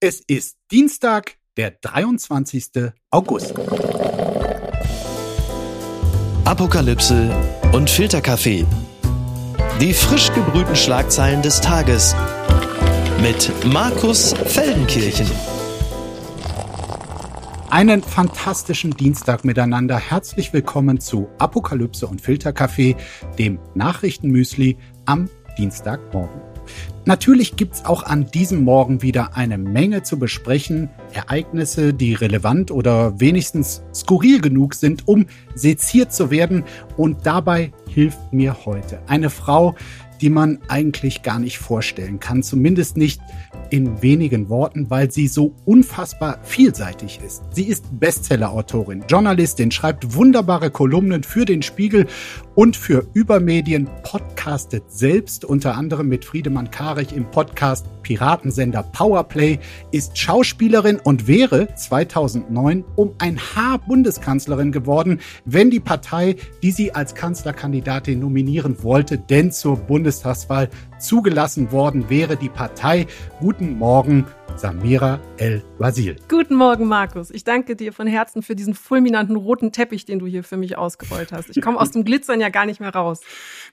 Es ist Dienstag, der 23. August. Apokalypse und Filterkaffee. Die frisch gebrühten Schlagzeilen des Tages mit Markus Feldenkirchen. Einen fantastischen Dienstag miteinander. Herzlich willkommen zu Apokalypse und Filterkaffee, dem Nachrichtenmüsli am Dienstagmorgen. Natürlich gibt's auch an diesem Morgen wieder eine Menge zu besprechen, Ereignisse, die relevant oder wenigstens skurril genug sind, um seziert zu werden. Und dabei hilft mir heute eine Frau, die man eigentlich gar nicht vorstellen kann, zumindest nicht in wenigen Worten, weil sie so unfassbar vielseitig ist. Sie ist Bestseller-Autorin, Journalistin, schreibt wunderbare Kolumnen für den Spiegel und für Übermedien, podcastet selbst unter anderem mit Friedemann Karich im Podcast Piratensender Powerplay, ist Schauspielerin und wäre 2009 um ein Haar Bundeskanzlerin geworden, wenn die Partei, die sie als Kanzlerkandidatin nominieren wollte, denn zur Bundestagswahl zugelassen worden wäre, die Partei. Guten Morgen, Samira El-Wazil. Guten Morgen, Markus. Ich danke dir von Herzen für diesen fulminanten roten Teppich, den du hier für mich ausgerollt hast. Ich komme aus dem Glitzern ja gar nicht mehr raus.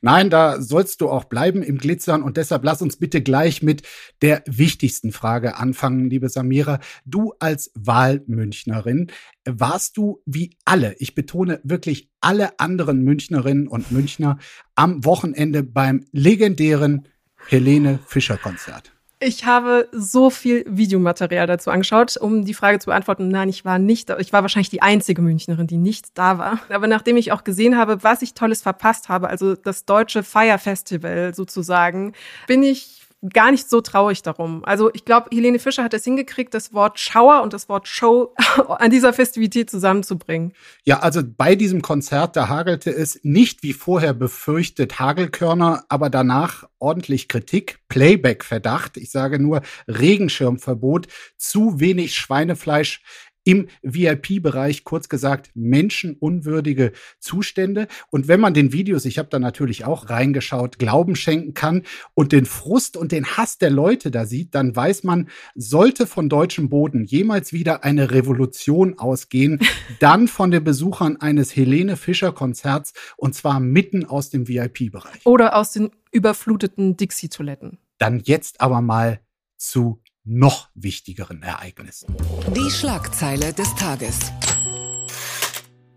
Nein, da sollst du auch bleiben im Glitzern und deshalb lass uns bitte gleich mit der wichtigsten Frage anfangen, liebe Samira. Du als Wahlmünchnerin, warst du wie alle, ich betone wirklich alle anderen Münchnerinnen und Münchner am Wochenende beim legendären Helene Fischer Konzert? Ich habe so viel Videomaterial dazu angeschaut, um die Frage zu beantworten. Nein, ich war nicht, ich war wahrscheinlich die einzige Münchnerin, die nicht da war. Aber nachdem ich auch gesehen habe, was ich Tolles verpasst habe, also das deutsche Fire Festival sozusagen, bin ich gar nicht so traurig darum. Also ich glaube, Helene Fischer hat es hingekriegt, das Wort Schauer und das Wort Show an dieser Festivität zusammenzubringen. Ja, also bei diesem Konzert, da hagelte es nicht wie vorher befürchtet Hagelkörner, aber danach ordentlich Kritik, Playback-Verdacht, ich sage nur Regenschirmverbot, zu wenig Schweinefleisch im VIP-Bereich, kurz gesagt, menschenunwürdige Zustände. Und wenn man den Videos, ich habe da natürlich auch reingeschaut, Glauben schenken kann und den Frust und den Hass der Leute da sieht, dann weiß man, sollte von deutschem Boden jemals wieder eine Revolution ausgehen, dann von den Besuchern eines Helene Fischer Konzerts und zwar mitten aus dem VIP-Bereich. Oder aus den überfluteten Dixie-Toiletten. Dann jetzt aber mal zu noch wichtigeren Ereignissen. Die Schlagzeile des Tages.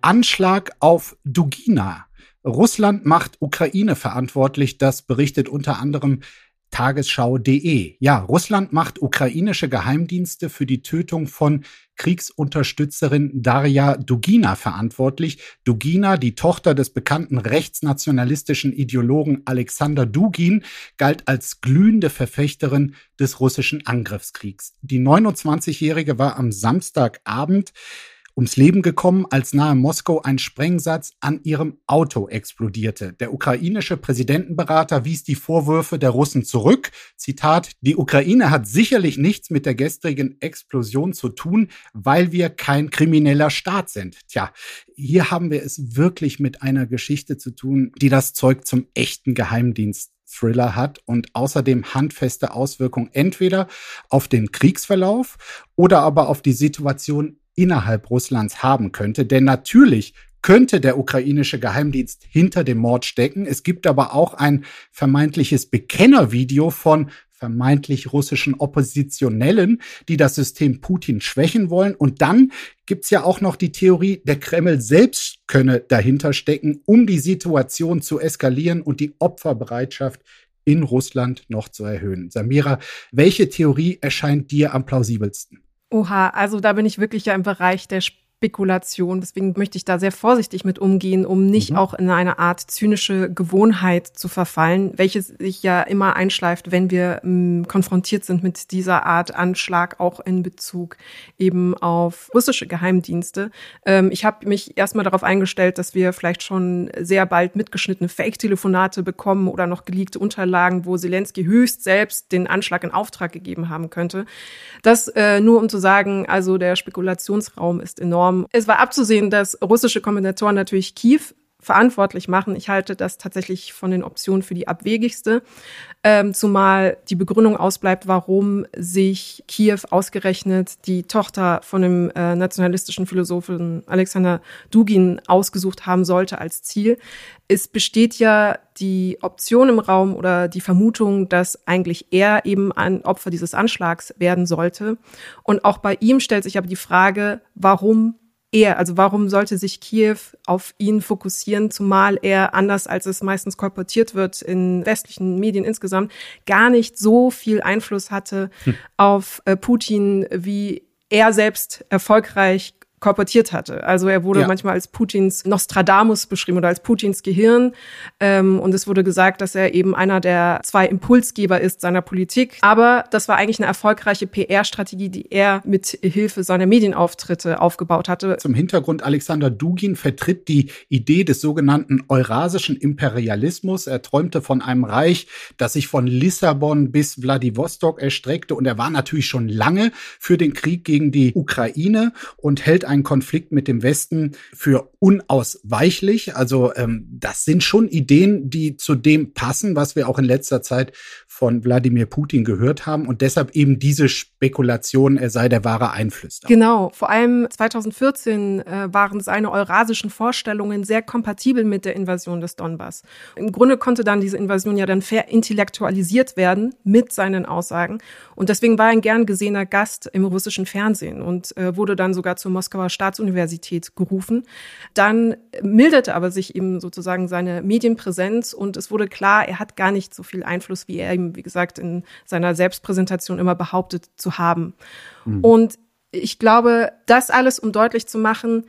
Anschlag auf Dugina. Russland macht Ukraine verantwortlich. Das berichtet unter anderem Tagesschau.de. Ja, Russland macht ukrainische Geheimdienste für die Tötung von Kriegsunterstützerin Darja Dugina verantwortlich. Dugina, die Tochter des bekannten rechtsnationalistischen Ideologen Alexander Dugin, galt als glühende Verfechterin des russischen Angriffskriegs. Die 29-Jährige war am Samstagabend ums Leben gekommen, als nahe Moskau ein Sprengsatz an ihrem Auto explodierte. Der ukrainische Präsidentenberater wies die Vorwürfe der Russen zurück. Zitat, die Ukraine hat sicherlich nichts mit der gestrigen Explosion zu tun, weil wir kein krimineller Staat sind. Tja, hier haben wir es wirklich mit einer Geschichte zu tun, die das Zeug zum echten Geheimdienst Thriller hat und außerdem handfeste Auswirkungen entweder auf den Kriegsverlauf oder aber auf die Situation innerhalb Russlands haben könnte. Denn natürlich könnte der ukrainische Geheimdienst hinter dem Mord stecken. Es gibt aber auch ein vermeintliches Bekennervideo von vermeintlich russischen Oppositionellen, die das System Putin schwächen wollen. Und dann gibt's ja auch noch die Theorie, der Kreml selbst könne dahinter stecken, um die Situation zu eskalieren und die Opferbereitschaft in Russland noch zu erhöhen. Samira, welche Theorie erscheint dir am plausibelsten? Oha, also da bin ich wirklich ja im Bereich der Spekulation. Deswegen möchte ich da sehr vorsichtig mit umgehen, um nicht mhm. auch in eine Art zynische Gewohnheit zu verfallen, welche sich ja immer einschleift, wenn wir m, ähm, konfrontiert sind mit dieser Art Anschlag, auch in Bezug eben auf russische Geheimdienste. Ähm, ich habe mich erstmal darauf eingestellt, dass wir vielleicht schon sehr bald mitgeschnittene Fake-Telefonate bekommen oder noch geleakte Unterlagen, wo Zelensky höchst selbst den Anschlag in Auftrag gegeben haben könnte. Das äh, nur um zu sagen, also der Spekulationsraum ist enorm enorm. Es war abzusehen, dass russische Kommentatoren natürlich Kiew verantwortlich machen. Ich halte das tatsächlich von den Optionen für die abwegigste, ähm, zumal die Begründung ausbleibt, warum sich Kiew ausgerechnet die Tochter von dem äh, nationalistischen Philosophen Alexander Dugin ausgesucht haben sollte als Ziel. Es besteht ja die Option im Raum oder die Vermutung, dass eigentlich er eben ein Opfer dieses Anschlags werden sollte. Und auch bei ihm stellt sich aber die Frage, warum er, also warum sollte sich Kiew auf ihn fokussieren, zumal er, anders als es meistens kolportiert wird in westlichen Medien insgesamt, gar nicht so viel Einfluss hatte hm. auf äh, Putin, wie er selbst erfolgreich korportiert hatte. Also er wurde ja. manchmal als Putins Nostradamus beschrieben oder als Putins Gehirn. Ähm, und es wurde gesagt, dass er eben einer der zwei Impulsgeber ist seiner Politik. Aber das war eigentlich eine erfolgreiche PR-Strategie, die er mit Hilfe seiner Medienauftritte aufgebaut hatte. Zum Hintergrund, Alexander Dugin vertritt die Idee des sogenannten eurasischen Imperialismus. Er träumte von einem Reich, das sich von Lissabon bis Vladivostok erstreckte. Und er war natürlich schon lange für den Krieg gegen die Ukraine und hält einen Konflikt mit dem Westen für unausweichlich. Also ähm, das sind schon Ideen, die zu dem passen, was wir auch in letzter Zeit von Wladimir Putin gehört haben und deshalb eben diese Spekulation, er sei der wahre Einflüsterer. Genau, vor allem 2014 äh, waren seine eurasischen Vorstellungen sehr kompatibel mit der Invasion des Donbass. Im Grunde konnte dann diese Invasion ja dann verintellektualisiert werden mit seinen Aussagen und deswegen war er ein gern gesehener Gast im russischen Fernsehen und äh, wurde dann sogar zur Moskauer Staatsuniversität gerufen. Dann milderte aber sich eben sozusagen seine Medienpräsenz und es wurde klar, er hat gar nicht so viel Einfluss, wie er ihm wie gesagt, in seiner Selbstpräsentation immer behauptet zu haben. Mhm. Und ich glaube, das alles, um deutlich zu machen,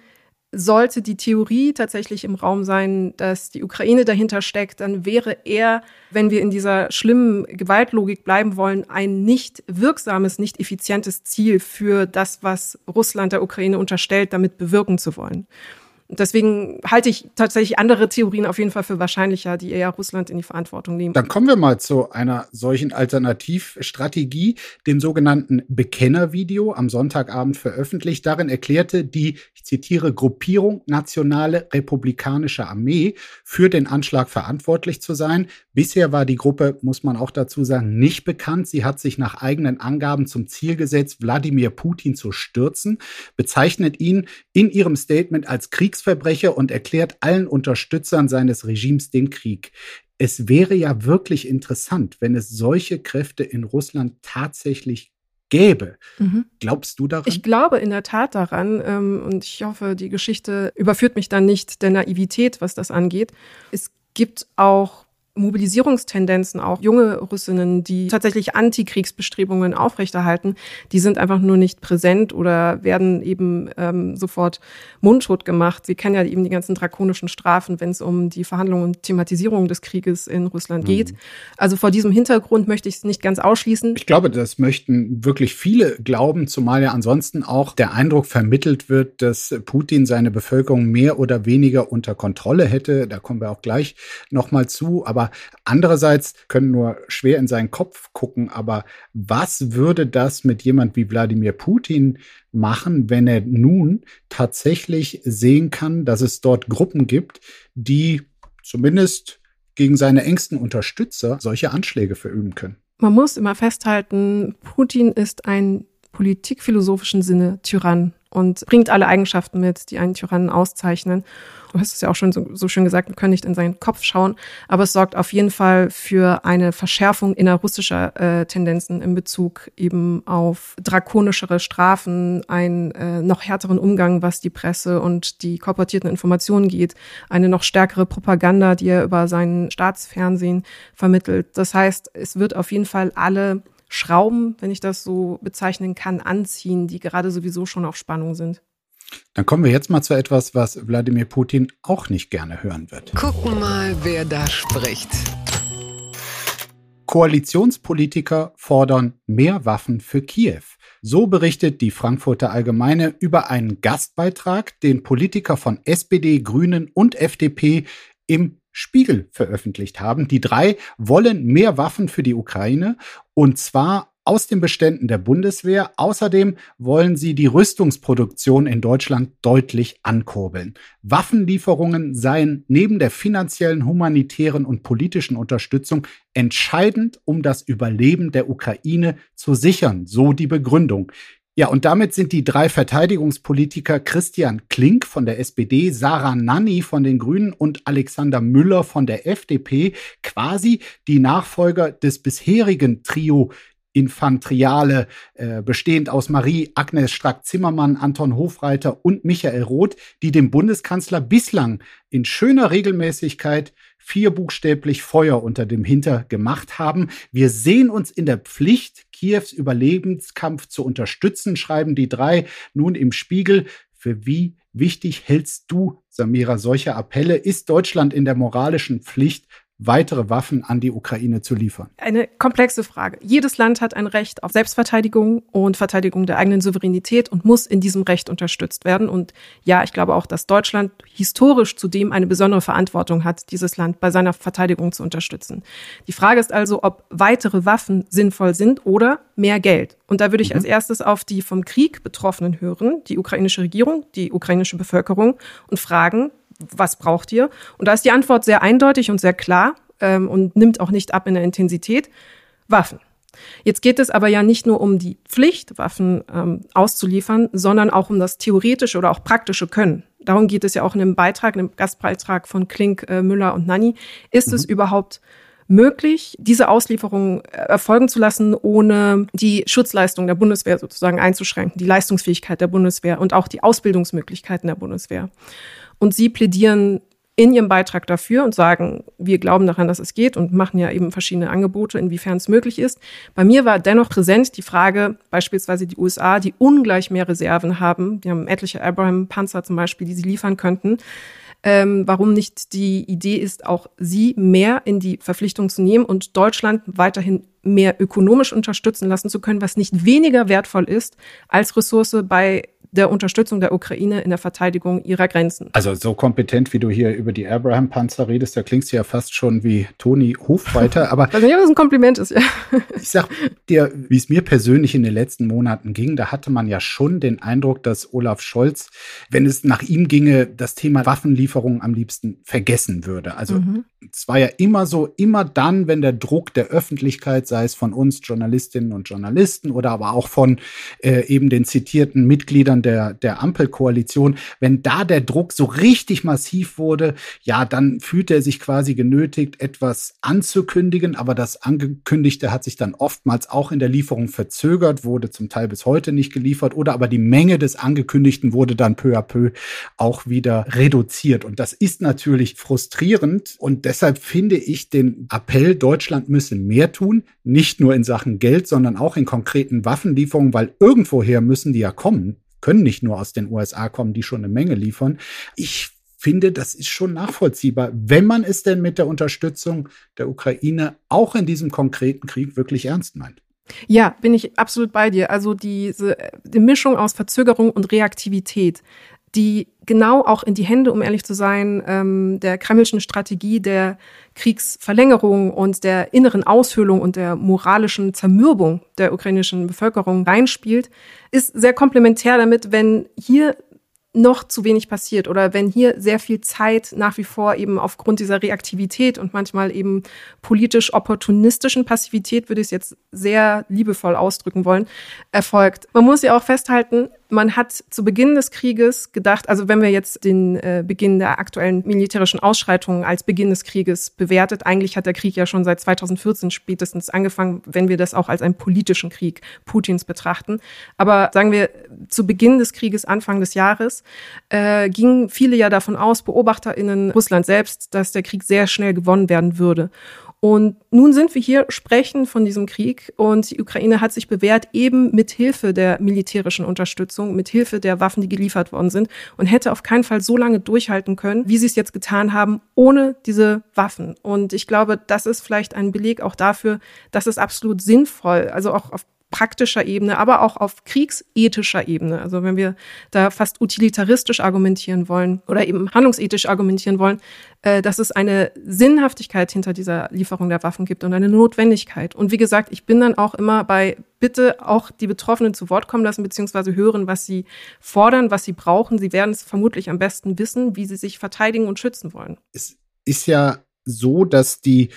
sollte die Theorie tatsächlich im Raum sein, dass die Ukraine dahinter steckt, dann wäre er, wenn wir in dieser schlimmen Gewaltlogik bleiben wollen, ein nicht wirksames, nicht effizientes Ziel für das, was Russland der Ukraine unterstellt, damit bewirken zu wollen. Deswegen halte ich tatsächlich andere Theorien auf jeden Fall für wahrscheinlicher, die eher Russland in die Verantwortung nehmen. Dann kommen wir mal zu einer solchen Alternativstrategie, dem sogenannten Bekennervideo am Sonntagabend veröffentlicht. Darin erklärte die, ich zitiere, Gruppierung Nationale Republikanische Armee für den Anschlag verantwortlich zu sein. Bisher war die Gruppe, muss man auch dazu sagen, nicht bekannt. Sie hat sich nach eigenen Angaben zum Ziel gesetzt, Wladimir Putin zu stürzen, bezeichnet ihn in ihrem Statement als Kriegs Kriegsverbrecher und erklärt allen Unterstützern seines Regimes den Krieg. Es wäre ja wirklich interessant, wenn es solche Kräfte in Russland tatsächlich gäbe. Mhm. Glaubst du daran? Ich glaube in der Tat daran ähm, und ich hoffe, die Geschichte überführt mich dann nicht der Naivität, was das angeht. Es gibt auch Mobilisierungstendenzen auch junge Russinnen, die tatsächlich Antikriegsbestrebungen aufrechterhalten, die sind einfach nur nicht präsent oder werden eben ähm, sofort mundtot gemacht. Sie kennen ja eben die ganzen drakonischen Strafen, wenn es um die Verhandlungen und Thematisierung des Krieges in Russland mhm. geht. Also vor diesem Hintergrund möchte ich es nicht ganz ausschließen. Ich glaube, das möchten wirklich viele glauben, zumal ja ansonsten auch der Eindruck vermittelt wird, dass Putin seine Bevölkerung mehr oder weniger unter Kontrolle hätte. Da kommen wir auch gleich nochmal zu. Aber andererseits können nur schwer in seinen Kopf gucken. Aber was würde das mit jemand wie Wladimir Putin machen, wenn er nun tatsächlich sehen kann, dass es dort Gruppen gibt, die zumindest gegen seine engsten Unterstützer solche Anschläge verüben können? Man muss immer festhalten, Putin ist ein politikphilosophischen Sinne Tyrann und bringt alle Eigenschaften mit, die einen Tyrannen auszeichnen du hast es ja auch schon so, so schön gesagt, wir können nicht in seinen Kopf schauen, aber es sorgt auf jeden Fall für eine Verschärfung innerrussischer äh, Tendenzen in Bezug eben auf drakonischere Strafen, einen äh, noch härteren Umgang, was die Presse und die korportierten Informationen geht, eine noch stärkere Propaganda, die er über sein Staatsfernsehen vermittelt. Das heißt, es wird auf jeden Fall alle Schrauben, wenn ich das so bezeichnen kann, anziehen, die gerade sowieso schon auf Spannung sind. Dann kommen wir jetzt mal zu etwas, was Wladimir Putin auch nicht gerne hören wird. Gucken mal, wer da spricht. Koalitionspolitiker fordern mehr Waffen für Kiew. So berichtet die Frankfurter Allgemeine über einen Gastbeitrag, den Politiker von SPD, Grünen und FDP im Spiegel veröffentlicht haben. Die drei wollen mehr Waffen für die Ukraine und zwar aus den Beständen der Bundeswehr. Außerdem wollen sie die Rüstungsproduktion in Deutschland deutlich ankurbeln. Waffenlieferungen seien neben der finanziellen, humanitären und politischen Unterstützung entscheidend, um das Überleben der Ukraine zu sichern, so die Begründung. Ja, und damit sind die drei Verteidigungspolitiker Christian Klink von der SPD, Sarah Nanni von den Grünen und Alexander Müller von der FDP quasi die Nachfolger des bisherigen Trio Infantriale, äh, bestehend aus Marie Agnes Strack-Zimmermann, Anton Hofreiter und Michael Roth, die dem Bundeskanzler bislang in schöner Regelmäßigkeit vierbuchstäblich Feuer unter dem Hinter gemacht haben. Wir sehen uns in der Pflicht, Kiews Überlebenskampf zu unterstützen, schreiben die drei nun im Spiegel. Für wie wichtig hältst du, Samira, solche Appelle? Ist Deutschland in der moralischen Pflicht, weitere Waffen an die Ukraine zu liefern? Eine komplexe Frage. Jedes Land hat ein Recht auf Selbstverteidigung und Verteidigung der eigenen Souveränität und muss in diesem Recht unterstützt werden. Und ja, ich glaube auch, dass Deutschland historisch zudem eine besondere Verantwortung hat, dieses Land bei seiner Verteidigung zu unterstützen. Die Frage ist also, ob weitere Waffen sinnvoll sind oder mehr Geld. Und da würde ich mhm. als erstes auf die vom Krieg Betroffenen hören, die ukrainische Regierung, die ukrainische Bevölkerung und fragen, was braucht ihr? Und da ist die Antwort sehr eindeutig und sehr klar ähm, und nimmt auch nicht ab in der Intensität. Waffen. Jetzt geht es aber ja nicht nur um die Pflicht, Waffen ähm, auszuliefern, sondern auch um das theoretische oder auch praktische Können. Darum geht es ja auch in einem Beitrag, in einem Gastbeitrag von Klink, äh, Müller und Nanni. Ist mhm. es überhaupt möglich, diese Auslieferung äh, erfolgen zu lassen, ohne die Schutzleistung der Bundeswehr sozusagen einzuschränken, die Leistungsfähigkeit der Bundeswehr und auch die Ausbildungsmöglichkeiten der Bundeswehr. Und sie plädieren in ihrem Beitrag dafür und sagen, wir glauben daran, dass es geht und machen ja eben verschiedene Angebote, inwiefern es möglich ist. Bei mir war dennoch präsent die Frage, beispielsweise die USA, die ungleich mehr Reserven haben, die haben etliche Abraham-Panzer zum Beispiel, die sie liefern könnten, ähm, warum nicht die Idee ist, auch sie mehr in die Verpflichtung zu nehmen und Deutschland weiterhin mehr ökonomisch unterstützen lassen zu können, was nicht weniger wertvoll ist als Ressource bei der Unterstützung der Ukraine in der Verteidigung ihrer Grenzen. Also so kompetent, wie du hier über die Abraham-Panzer redest, da klingst du ja fast schon wie Toni Hofreiter. Aber ich weiß nicht, ob das ein Kompliment ist, ja. ich sag dir, wie es mir persönlich in den letzten Monaten ging, da hatte man ja schon den Eindruck, dass Olaf Scholz, wenn es nach ihm ginge, das Thema Waffenlieferung am liebsten vergessen würde. Also mhm. es war ja immer so, immer dann, wenn der Druck der Öffentlichkeit, sei es von uns Journalistinnen und Journalisten oder aber auch von äh, eben den zitierten Mitgliedern Mitgliedern der, der Ampelkoalition, wenn da der Druck so richtig massiv wurde, ja, dann fühlt er sich quasi genötigt, etwas anzukündigen, aber das Angekündigte hat sich dann oftmals auch in der Lieferung verzögert, wurde zum Teil bis heute nicht geliefert oder aber die Menge des Angekündigten wurde dann peu à peu auch wieder reduziert. Und das ist natürlich frustrierend. Und deshalb finde ich den Appell, Deutschland müsse mehr tun, nicht nur in Sachen Geld, sondern auch in konkreten Waffenlieferungen, weil irgendwoher müssen die ja kommen können nicht nur aus den USA kommen, die schon eine Menge liefern. Ich finde, das ist schon nachvollziehbar, wenn man es denn mit der Unterstützung der Ukraine auch in diesem konkreten Krieg wirklich ernst meint. Ja, bin ich absolut bei dir. Also diese die Mischung aus Verzögerung und Reaktivität, die genau auch in die Hände, um ehrlich zu sein, ähm, der kremlischen Strategie der Kriegsverlängerung und der inneren Aushöhlung und der moralischen Zermürbung der ukrainischen Bevölkerung reinspielt, ist sehr komplementär damit, wenn hier noch zu wenig passiert oder wenn hier sehr viel Zeit nach wie vor eben aufgrund dieser Reaktivität und manchmal eben politisch opportunistischen Passivität, würde ich es jetzt sehr liebevoll ausdrücken wollen, erfolgt. Man muss ja auch festhalten, man hat zu Beginn des Krieges gedacht, also wenn wir jetzt den äh, Beginn der aktuellen militärischen Ausschreitungen als Beginn des Krieges bewertet, eigentlich hat der Krieg ja schon seit 2014 spätestens angefangen, wenn wir das auch als einen politischen Krieg Putins betrachten. Aber sagen wir, zu Beginn des Krieges, Anfang des Jahres, äh, gingen viele ja davon aus, BeobachterInnen Russland selbst, dass der Krieg sehr schnell gewonnen werden würde. Und nun sind wir hier, sprechen von diesem Krieg und die Ukraine hat sich bewährt, eben mit Hilfe der militärischen Unterstützung, mit Hilfe der Waffen, die geliefert worden sind und hätte auf keinen Fall so lange durchhalten können, wie sie es jetzt getan haben, ohne diese Waffen. Und ich glaube, das ist vielleicht ein Beleg auch dafür, dass es absolut sinnvoll, also auch auf praktischer Ebene, aber auch auf kriegsethischer Ebene. Also wenn wir da fast utilitaristisch argumentieren wollen oder eben handlungsethisch argumentieren wollen, äh, dass es eine Sinnhaftigkeit hinter dieser Lieferung der Waffen gibt und eine Notwendigkeit. Und wie gesagt, ich bin dann auch immer bei bitte auch die Betroffenen zu Wort kommen lassen, beziehungsweise hören, was sie fordern, was sie brauchen. Sie werden es vermutlich am besten wissen, wie sie sich verteidigen und schützen wollen. Es ist ja so, dass die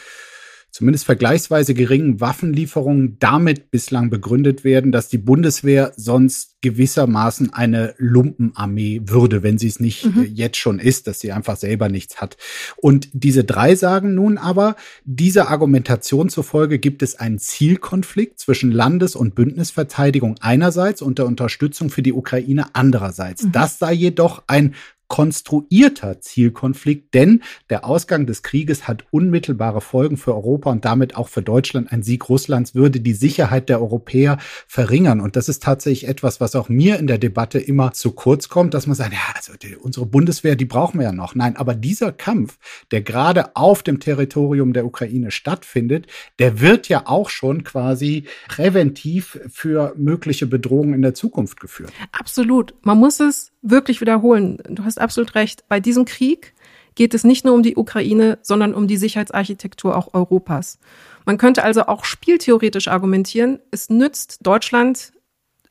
zumindest vergleichsweise geringen Waffenlieferungen damit bislang begründet werden, dass die Bundeswehr sonst gewissermaßen eine Lumpenarmee würde, wenn sie es nicht mhm. Äh, jetzt schon ist, dass sie einfach selber nichts hat. Und diese drei sagen nun aber, dieser Argumentation zufolge gibt es einen Zielkonflikt zwischen Landes- und Bündnisverteidigung einerseits und der Unterstützung für die Ukraine andererseits. Mhm. Das sei jedoch ein konstruierter Zielkonflikt, denn der Ausgang des Krieges hat unmittelbare Folgen für Europa und damit auch für Deutschland. Ein Sieg Russlands würde die Sicherheit der Europäer verringern. Und das ist tatsächlich etwas, was auch mir in der Debatte immer zu kurz kommt, dass man sagt, ja, also die, unsere Bundeswehr, die brauchen wir ja noch. Nein, aber dieser Kampf, der gerade auf dem Territorium der Ukraine stattfindet, der wird ja auch schon quasi präventiv für mögliche Bedrohungen in der Zukunft geführt. Absolut. Man muss es wirklich wiederholen. Du hast absolut recht. Bei diesem Krieg geht es nicht nur um die Ukraine, sondern um die Sicherheitsarchitektur auch Europas. Man könnte also auch spieltheoretisch argumentieren, es nützt Deutschland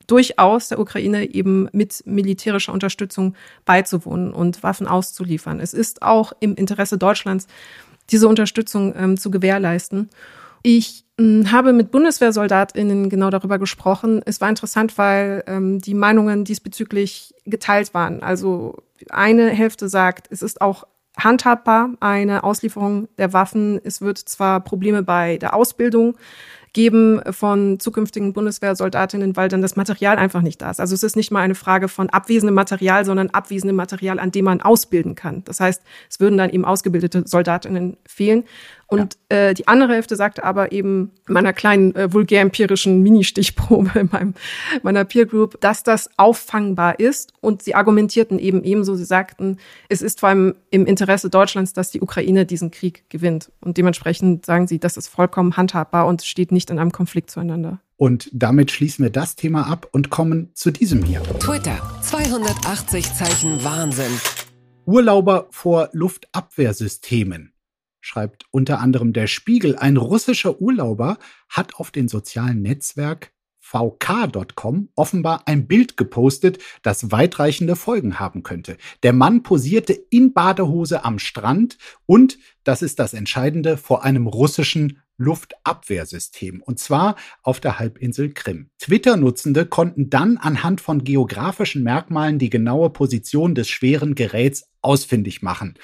durchaus der Ukraine eben mit militärischer Unterstützung beizuwohnen und Waffen auszuliefern. Es ist auch im Interesse Deutschlands, diese Unterstützung ähm, zu gewährleisten. Ich habe mit BundeswehrsoldatInnen genau darüber gesprochen. Es war interessant, weil ähm, die Meinungen diesbezüglich geteilt waren. Also eine Hälfte sagt, es ist auch handhabbar, eine Auslieferung der Waffen. Es wird zwar Probleme bei der Ausbildung geben von zukünftigen Bundeswehrsoldatinnen, weil dann das Material einfach nicht da ist. Also es ist nicht mal eine Frage von abwesendem Material, sondern abwesendem Material, an dem man ausbilden kann. Das heißt, es würden dann eben ausgebildete Soldatinnen fehlen. Und ja. äh, die andere Hälfte sagte aber eben meiner kleinen äh, vulgär-empirischen Mini-Stichprobe in meinem, meiner Peer Group, dass das auffangbar ist. Und sie argumentierten eben ebenso, sie sagten, es ist vor allem im Interesse Deutschlands, dass die Ukraine diesen Krieg gewinnt. Und dementsprechend sagen sie, das ist vollkommen handhabbar und steht nicht in einem Konflikt zueinander. Und damit schließen wir das Thema ab und kommen zu diesem hier. Twitter, 280 Zeichen Wahnsinn. Urlauber vor Luftabwehrsystemen schreibt unter anderem der Spiegel, ein russischer Urlauber hat auf den sozialen Netzwerk vk.com offenbar ein Bild gepostet, das weitreichende Folgen haben könnte. Der Mann posierte in Badehose am Strand und, das ist das Entscheidende, vor einem russischen Luftabwehrsystem, und zwar auf der Halbinsel Krim. Twitter-Nutzende konnten dann anhand von geografischen Merkmalen die genaue Position des schweren Geräts ausfindig machen.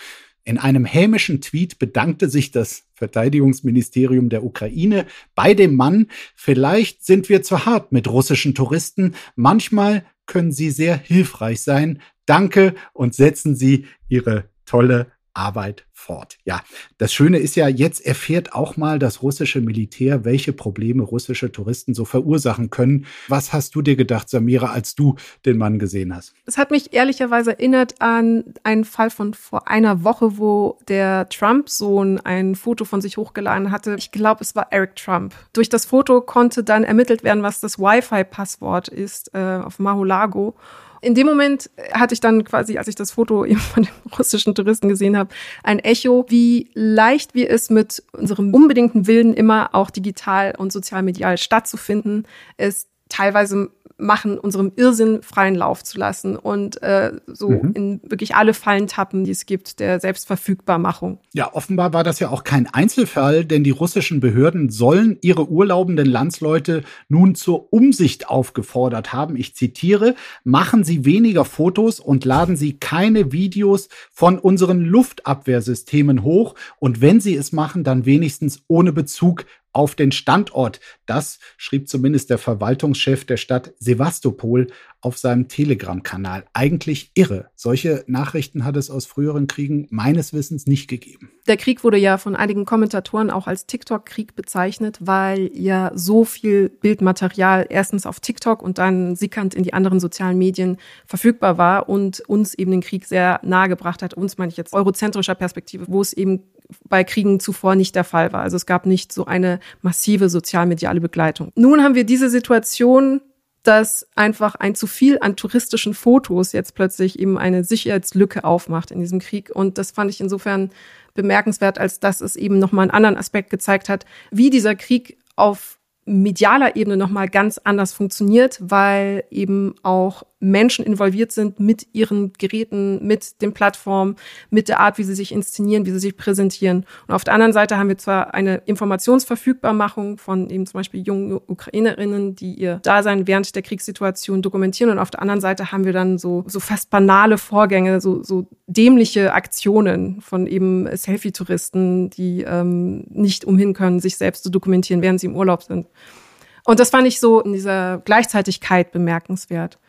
In einem hämischen Tweet bedankte sich das Verteidigungsministerium der Ukraine bei dem Mann, vielleicht sind wir zu hart mit russischen Touristen, manchmal können sie sehr hilfreich sein. Danke und setzen Sie Ihre tolle Arbeit fort. Ja, das Schöne ist ja, jetzt erfährt auch mal das russische Militär, welche Probleme russische Touristen so verursachen können. Was hast du dir gedacht, Samira, als du den Mann gesehen hast? Es hat mich ehrlicherweise erinnert an einen Fall von vor einer Woche, wo der Trump-Sohn ein Foto von sich hochgeladen hatte. Ich glaube, es war Eric Trump. Durch das Foto konnte dann ermittelt werden, was das Wi-Fi-Passwort ist äh, auf Mahulago. In dem Moment hatte ich dann quasi, als ich das Foto eben von dem russischen Touristen gesehen habe, ein Echo, wie leicht wir es mit unserem unbedingten Willen immer auch digital und sozialmedial stattzufinden, es teilweise machen, unserem Irrsinn freien Lauf zu lassen und äh, so mhm. in wirklich alle Fallen tappen, die es gibt, der Selbstverfügbarmachung. Ja, offenbar war das ja auch kein Einzelfall, denn die russischen Behörden sollen ihre urlaubenden Landsleute nun zur Umsicht aufgefordert haben. Ich zitiere, machen Sie weniger Fotos und laden Sie keine Videos von unseren Luftabwehrsystemen hoch und wenn Sie es machen, dann wenigstens ohne Bezug auf den Standort. Das schrieb zumindest der Verwaltungschef der Stadt Sevastopol auf seinem Telegram-Kanal. Eigentlich irre. Solche Nachrichten hat es aus früheren Kriegen meines Wissens nicht gegeben. Der Krieg wurde ja von einigen Kommentatoren auch als TikTok-Krieg bezeichnet, weil ja so viel Bildmaterial erstens auf TikTok und dann sickernd in die anderen sozialen Medien verfügbar war und uns eben den Krieg sehr nahe gebracht hat. Uns meine ich jetzt eurozentrischer Perspektive, wo es eben bei Kriegen zuvor nicht der Fall war. Also es gab nicht so eine massive sozialmediale Begleitung. Nun haben wir diese Situation, dass einfach ein zu viel an touristischen Fotos jetzt plötzlich eben eine Sicherheitslücke aufmacht in diesem Krieg. Und das fand ich insofern bemerkenswert, als dass es eben nochmal einen anderen Aspekt gezeigt hat, wie dieser Krieg auf medialer Ebene nochmal ganz anders funktioniert, weil eben auch Menschen involviert sind mit ihren Geräten, mit den Plattformen, mit der Art, wie sie sich inszenieren, wie sie sich präsentieren. Und auf der anderen Seite haben wir zwar eine Informationsverfügbarmachung von eben zum Beispiel jungen Ukrainerinnen, die ihr Dasein während der Kriegssituation dokumentieren. Und auf der anderen Seite haben wir dann so, so fast banale Vorgänge, so, so dämliche Aktionen von eben Selfie-Touristen, die ähm, nicht umhin können, sich selbst zu dokumentieren, während sie im Urlaub sind. Und das fand ich so in dieser Gleichzeitigkeit bemerkenswert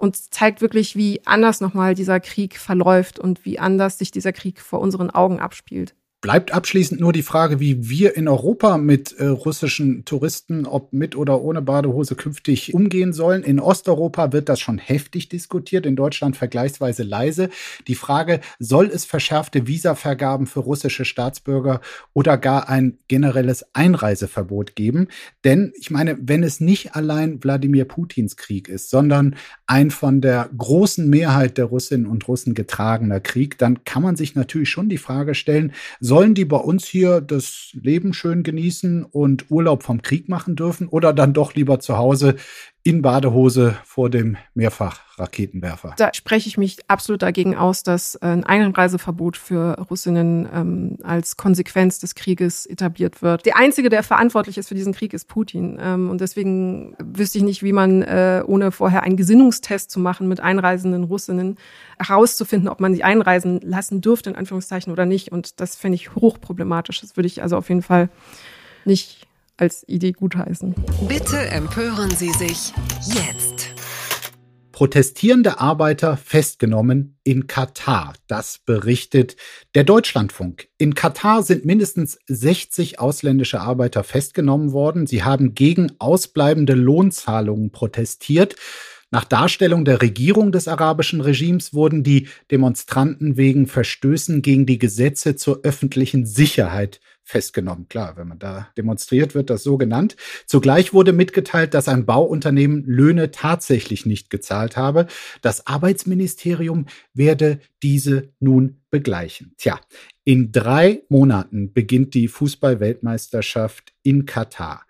und zeigt wirklich, wie anders nochmal dieser Krieg verläuft und wie anders sich dieser Krieg vor unseren Augen abspielt. Bleibt abschließend nur die Frage, wie wir in Europa mit äh, russischen Touristen, ob mit oder ohne Badehose, künftig umgehen sollen. In Osteuropa wird das schon heftig diskutiert, in Deutschland vergleichsweise leise. Die Frage, soll es verschärfte Visavergaben für russische Staatsbürger oder gar ein generelles Einreiseverbot geben? Denn ich meine, wenn es nicht allein Wladimir Putins Krieg ist, sondern ein von der großen Mehrheit der Russinnen und Russen getragener Krieg, dann kann man sich natürlich schon die Frage stellen, Sollen die bei uns hier das Leben schön genießen und Urlaub vom Krieg machen dürfen oder dann doch lieber zu Hause in Badehose vor dem Mehrfachraketenwerfer. Da spreche ich mich absolut dagegen aus, dass ein Einreiseverbot für Russinnen ähm, als Konsequenz des Krieges etabliert wird. Der Einzige, der verantwortlich ist für diesen Krieg, ist Putin. Ähm, und deswegen wüsste ich nicht, wie man, äh, ohne vorher einen Gesinnungstest zu machen mit einreisenden Russinnen, herauszufinden, ob man sie einreisen lassen dürfte, in Anführungszeichen, oder nicht. Und das fände ich hochproblematisch. Das würde ich also auf jeden Fall nicht als Idee gutheißen. Bitte empören Sie sich jetzt. Protestierende Arbeiter festgenommen in Katar. Das berichtet der Deutschlandfunk. In Katar sind mindestens 60 ausländische Arbeiter festgenommen worden. Sie haben gegen ausbleibende Lohnzahlungen protestiert. Nach Darstellung der Regierung des arabischen Regimes wurden die Demonstranten wegen Verstößen gegen die Gesetze zur öffentlichen Sicherheit festgenommen. Klar, wenn man da demonstriert, wird das so genannt. Zugleich wurde mitgeteilt, dass ein Bauunternehmen Löhne tatsächlich nicht gezahlt habe. Das Arbeitsministerium werde diese nun begleichen. Tja, in drei Monaten beginnt die Fußballweltmeisterschaft in Katar.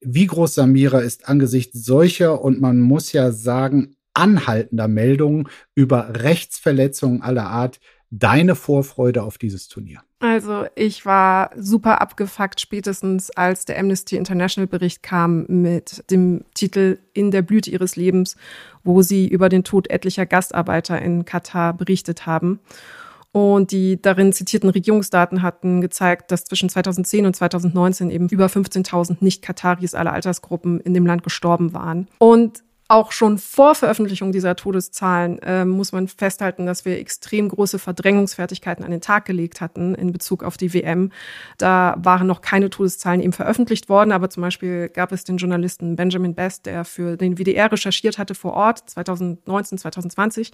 Wie groß Samira ist angesichts solcher und man muss ja sagen, anhaltender Meldungen über Rechtsverletzungen aller Art deine Vorfreude auf dieses Turnier? Also ich war super abgefuckt spätestens, als der Amnesty International Bericht kam mit dem Titel In der Blüte ihres Lebens, wo sie über den Tod etlicher Gastarbeiter in Katar berichtet haben. Und die darin zitierten Regierungsdaten hatten gezeigt, dass zwischen 2010 und 2019 eben über 15.000 Nicht-Kataris aller Altersgruppen in dem Land gestorben waren. Und auch schon vor Veröffentlichung dieser Todeszahlen äh, muss man festhalten, dass wir extrem große Verdrängungsfertigkeiten an den Tag gelegt hatten in Bezug auf die WM. Da waren noch keine Todeszahlen eben veröffentlicht worden, aber zum Beispiel gab es den Journalisten Benjamin Best, der für den WDR recherchiert hatte vor Ort 2019, 2020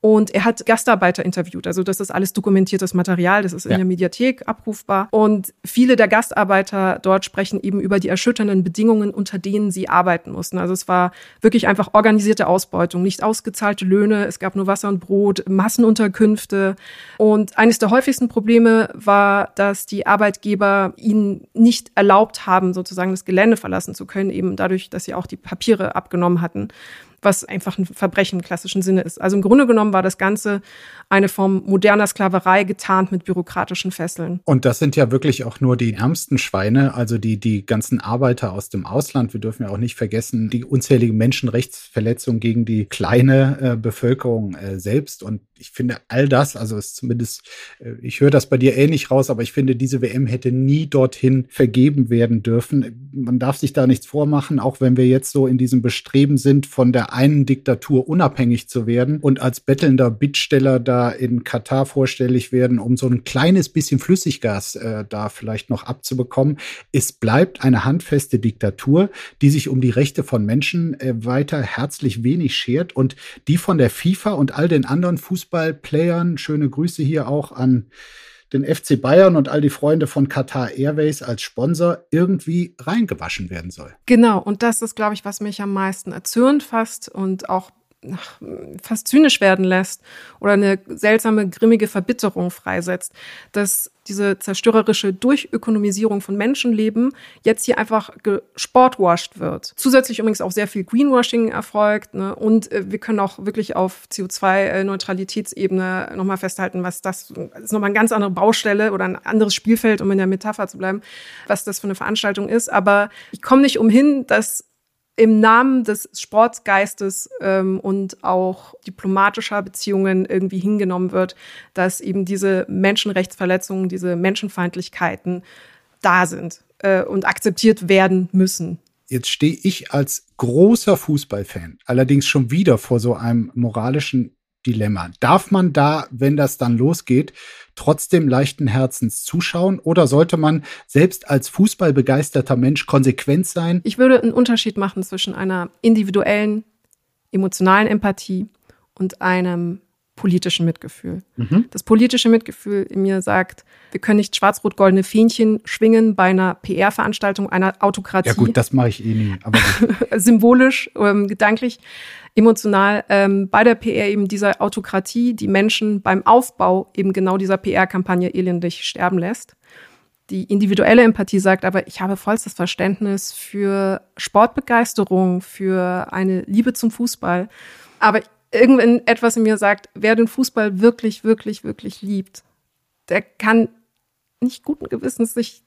und er hat Gastarbeiter interviewt. Also das ist alles dokumentiertes Material, das ist in ja. der Mediathek abrufbar. Und viele der Gastarbeiter dort sprechen eben über die erschütternden Bedingungen, unter denen sie arbeiten mussten. Also es war wirklich einfach organisierte Ausbeutung, nicht ausgezahlte Löhne, es gab nur Wasser und Brot, Massenunterkünfte. Und eines der häufigsten Probleme war, dass die Arbeitgeber ihnen nicht erlaubt haben, sozusagen das Gelände verlassen zu können, eben dadurch, dass sie auch die Papiere abgenommen hatten was einfach ein Verbrechen im klassischen Sinne ist. Also im Grunde genommen war das Ganze eine Form moderner Sklaverei getarnt mit bürokratischen Fesseln. Und das sind ja wirklich auch nur die ärmsten Schweine, also die, die ganzen Arbeiter aus dem Ausland. Wir dürfen ja auch nicht vergessen, die unzähligen Menschenrechtsverletzungen gegen die kleine äh, Bevölkerung äh, selbst. Und ich finde all das, also ist zumindest, äh, ich höre das bei dir ähnlich raus, aber ich finde, diese WM hätte nie dorthin vergeben werden dürfen. Man darf sich da nichts vormachen, auch wenn wir jetzt so in diesem Bestreben sind, von der einen Diktatur unabhängig zu werden und als bettelnder Bittsteller da in Katar vorstellig werden, um so ein kleines bisschen Flüssiggas äh, da vielleicht noch abzubekommen. Es bleibt eine handfeste Diktatur, die sich um die Rechte von Menschen äh, weiter herzlich wenig schert und die von der FIFA und all den anderen Fußballplayern, schöne Grüße hier auch an den FC Bayern und all die Freunde von Qatar Airways als Sponsor irgendwie reingewaschen werden soll. Genau, und das ist, glaube ich, was mich am meisten erzürnt fast und auch fast zynisch werden lässt oder eine seltsame, grimmige Verbitterung freisetzt, dass diese zerstörerische Durchökonomisierung von Menschenleben jetzt hier einfach gesportwashed wird. Zusätzlich übrigens auch sehr viel Greenwashing erfolgt. Ne? Und äh, wir können auch wirklich auf CO2-Neutralitätsebene nochmal festhalten, was das, das ist nochmal eine ganz andere Baustelle oder ein anderes Spielfeld, um in der Metapher zu bleiben, was das für eine Veranstaltung ist. Aber ich komme nicht umhin, dass im Namen des Sportsgeistes ähm, und auch diplomatischer Beziehungen irgendwie hingenommen wird, dass eben diese Menschenrechtsverletzungen, diese Menschenfeindlichkeiten da sind äh, und akzeptiert werden müssen. Jetzt stehe ich als großer Fußballfan allerdings schon wieder vor so einem moralischen Dilemma. Darf man da, wenn das dann losgeht, trotzdem leichten Herzens zuschauen oder sollte man selbst als fußballbegeisterter Mensch konsequent sein? Ich würde einen Unterschied machen zwischen einer individuellen, emotionalen Empathie und einem politischen Mitgefühl. Mhm. Das politische Mitgefühl in mir sagt, wir können nicht schwarz-rot-goldene Fähnchen schwingen bei einer PR-Veranstaltung einer Autokratie. Ja gut, das mache ich eh nie. Aber Symbolisch, ähm, gedanklich emotional ähm, bei der PR eben dieser Autokratie die Menschen beim Aufbau eben genau dieser PR-Kampagne elendig sterben lässt. Die individuelle Empathie sagt aber, ich habe vollstes Verständnis für Sportbegeisterung, für eine Liebe zum Fußball. Aber irgendwann etwas in mir sagt, wer den Fußball wirklich, wirklich, wirklich liebt, der kann nicht guten Gewissens sich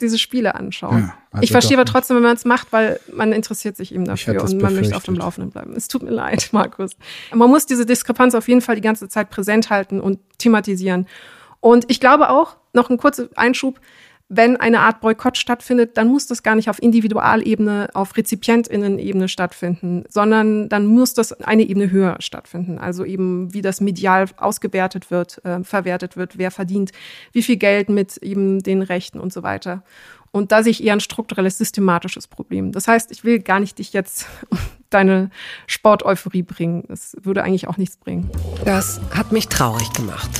diese Spiele anschauen. Ja, also ich verstehe aber trotzdem, wenn man es macht, weil man interessiert sich eben dafür und man möchte auf dem Laufenden bleiben. Es tut mir leid, Markus. Man muss diese Diskrepanz auf jeden Fall die ganze Zeit präsent halten und thematisieren. Und ich glaube auch, noch ein kurzer Einschub, wenn eine Art Boykott stattfindet, dann muss das gar nicht auf Individualebene, auf Rezipientinnen-Ebene stattfinden, sondern dann muss das eine Ebene höher stattfinden. Also eben, wie das medial ausgewertet wird, äh, verwertet wird, wer verdient, wie viel Geld mit eben den Rechten und so weiter. Und da sehe ich eher ein strukturelles, systematisches Problem. Das heißt, ich will gar nicht dich jetzt deine Sporteuphorie bringen. Das würde eigentlich auch nichts bringen. Das hat mich traurig gemacht.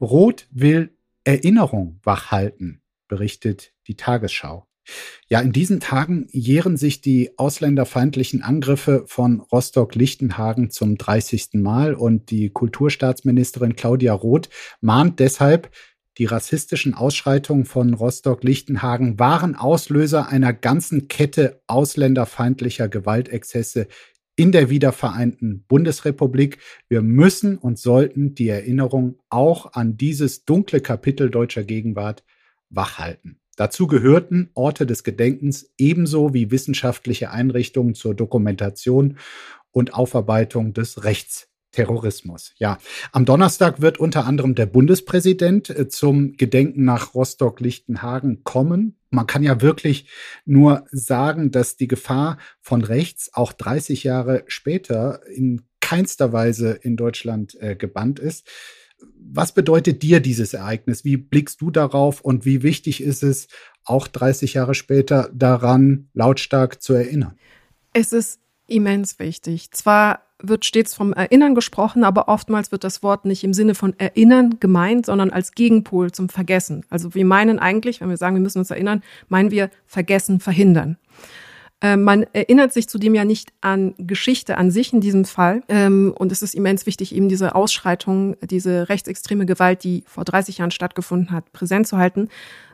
Rot will Erinnerung wachhalten, berichtet die Tagesschau. Ja, in diesen Tagen jähren sich die ausländerfeindlichen Angriffe von Rostock-Lichtenhagen zum 30. Mal und die Kulturstaatsministerin Claudia Roth mahnt deshalb, die rassistischen Ausschreitungen von Rostock-Lichtenhagen waren Auslöser einer ganzen Kette ausländerfeindlicher Gewaltexzesse in der wiedervereinten Bundesrepublik. Wir müssen und sollten die Erinnerung auch an dieses dunkle Kapitel deutscher Gegenwart wachhalten. Dazu gehörten Orte des Gedenkens ebenso wie wissenschaftliche Einrichtungen zur Dokumentation und Aufarbeitung des Rechts Terrorismus. Ja, am Donnerstag wird unter anderem der Bundespräsident äh, zum Gedenken nach Rostock-Lichtenhagen kommen. Man kann ja wirklich nur sagen, dass die Gefahr von rechts auch 30 Jahre später in keinster Weise in Deutschland äh, gebannt ist. Was bedeutet dir dieses Ereignis? Wie blickst du darauf und wie wichtig ist es, auch 30 Jahre später daran lautstark zu erinnern? Es ist immens wichtig. Zwar wird stets vom Erinnern gesprochen, aber oftmals wird das Wort nicht im Sinne von Erinnern gemeint, sondern als Gegenpol zum Vergessen. Also wir meinen eigentlich, wenn wir sagen, wir müssen uns erinnern, meinen wir Vergessen verhindern. Äh, man erinnert sich zudem ja nicht an Geschichte an sich in diesem Fall. Ähm, und es ist immens wichtig, eben diese Ausschreitung, diese rechtsextreme Gewalt, die vor 30 Jahren stattgefunden hat, präsent zu halten,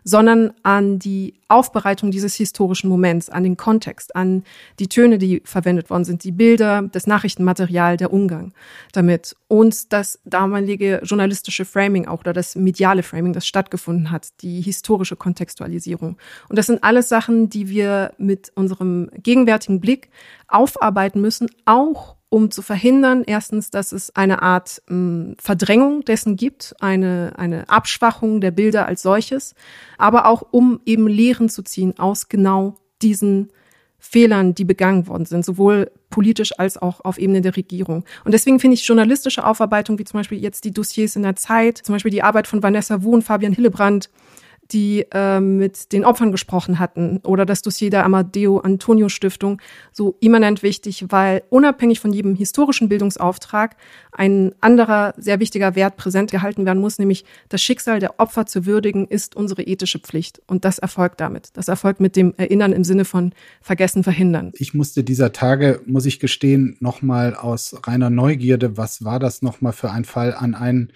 sondern an die Aufbereitung dieses historischen Moments, an den Kontext, an die Töne, die verwendet worden sind, die Bilder, das Nachrichtenmaterial, der Umgang damit und das damalige journalistische Framing auch oder das mediale Framing, das stattgefunden hat, die historische Kontextualisierung. Und das sind alles Sachen, die wir mit unserem gegenwärtigen Blick aufarbeiten müssen, auch um zu verhindern, erstens, dass es eine Art mh, hm, Verdrängung dessen gibt, eine, eine Abschwachung der Bilder als solches, aber auch um eben Lehren zu ziehen aus genau diesen Fehlern, die begangen worden sind, sowohl politisch als auch auf Ebene der Regierung. Und deswegen finde ich journalistische Aufarbeitung, wie zum Beispiel jetzt die Dossiers in der Zeit, zum Beispiel die Arbeit von Vanessa Wu und Fabian Hillebrand, die äh, mit den Opfern gesprochen hatten oder das Dossier der Amadeo Antonio Stiftung so immanent wichtig, weil unabhängig von jedem historischen Bildungsauftrag ein anderer sehr wichtiger Wert präsent gehalten werden muss, nämlich das Schicksal der Opfer zu würdigen, ist unsere ethische Pflicht. Und das erfolgt damit. Das erfolgt mit dem Erinnern im Sinne von Vergessen verhindern. Ich musste dieser Tage, muss ich gestehen, nochmal aus reiner Neugierde, was war das nochmal für ein Fall an einen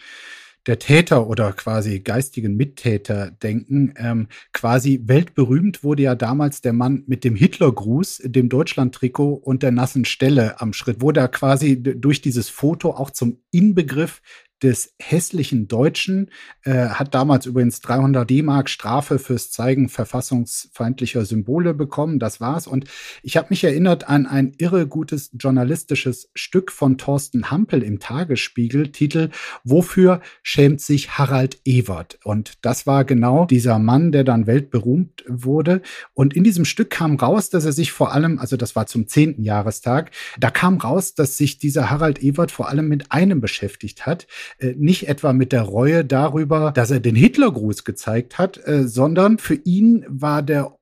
der Täter oder quasi geistigen Mittäter denken. Ähm, quasi weltberühmt wurde ja damals der Mann mit dem Hitlergruß, dem Deutschland-Trikot und der nassen Stelle am Schritt, wurde er quasi durch dieses Foto auch zum Inbegriff des hässlichen Deutschen, äh, hat damals übrigens 300 D-Mark Strafe fürs Zeigen verfassungsfeindlicher Symbole bekommen. Das war's. Und ich habe mich erinnert an ein irre gutes journalistisches Stück von Thorsten Hampel im Tagesspiegel, Titel Wofür schämt sich Harald Ewert? Und das war genau dieser Mann, der dann weltberühmt wurde. Und in diesem Stück kam raus, dass er sich vor allem, also das war zum zehnten Jahrestag, da kam raus, dass sich dieser Harald Ewert vor allem mit einem beschäftigt hat, nicht etwa mit der Reue darüber, dass er den Hitlergruß gezeigt hat, äh, sondern für ihn war der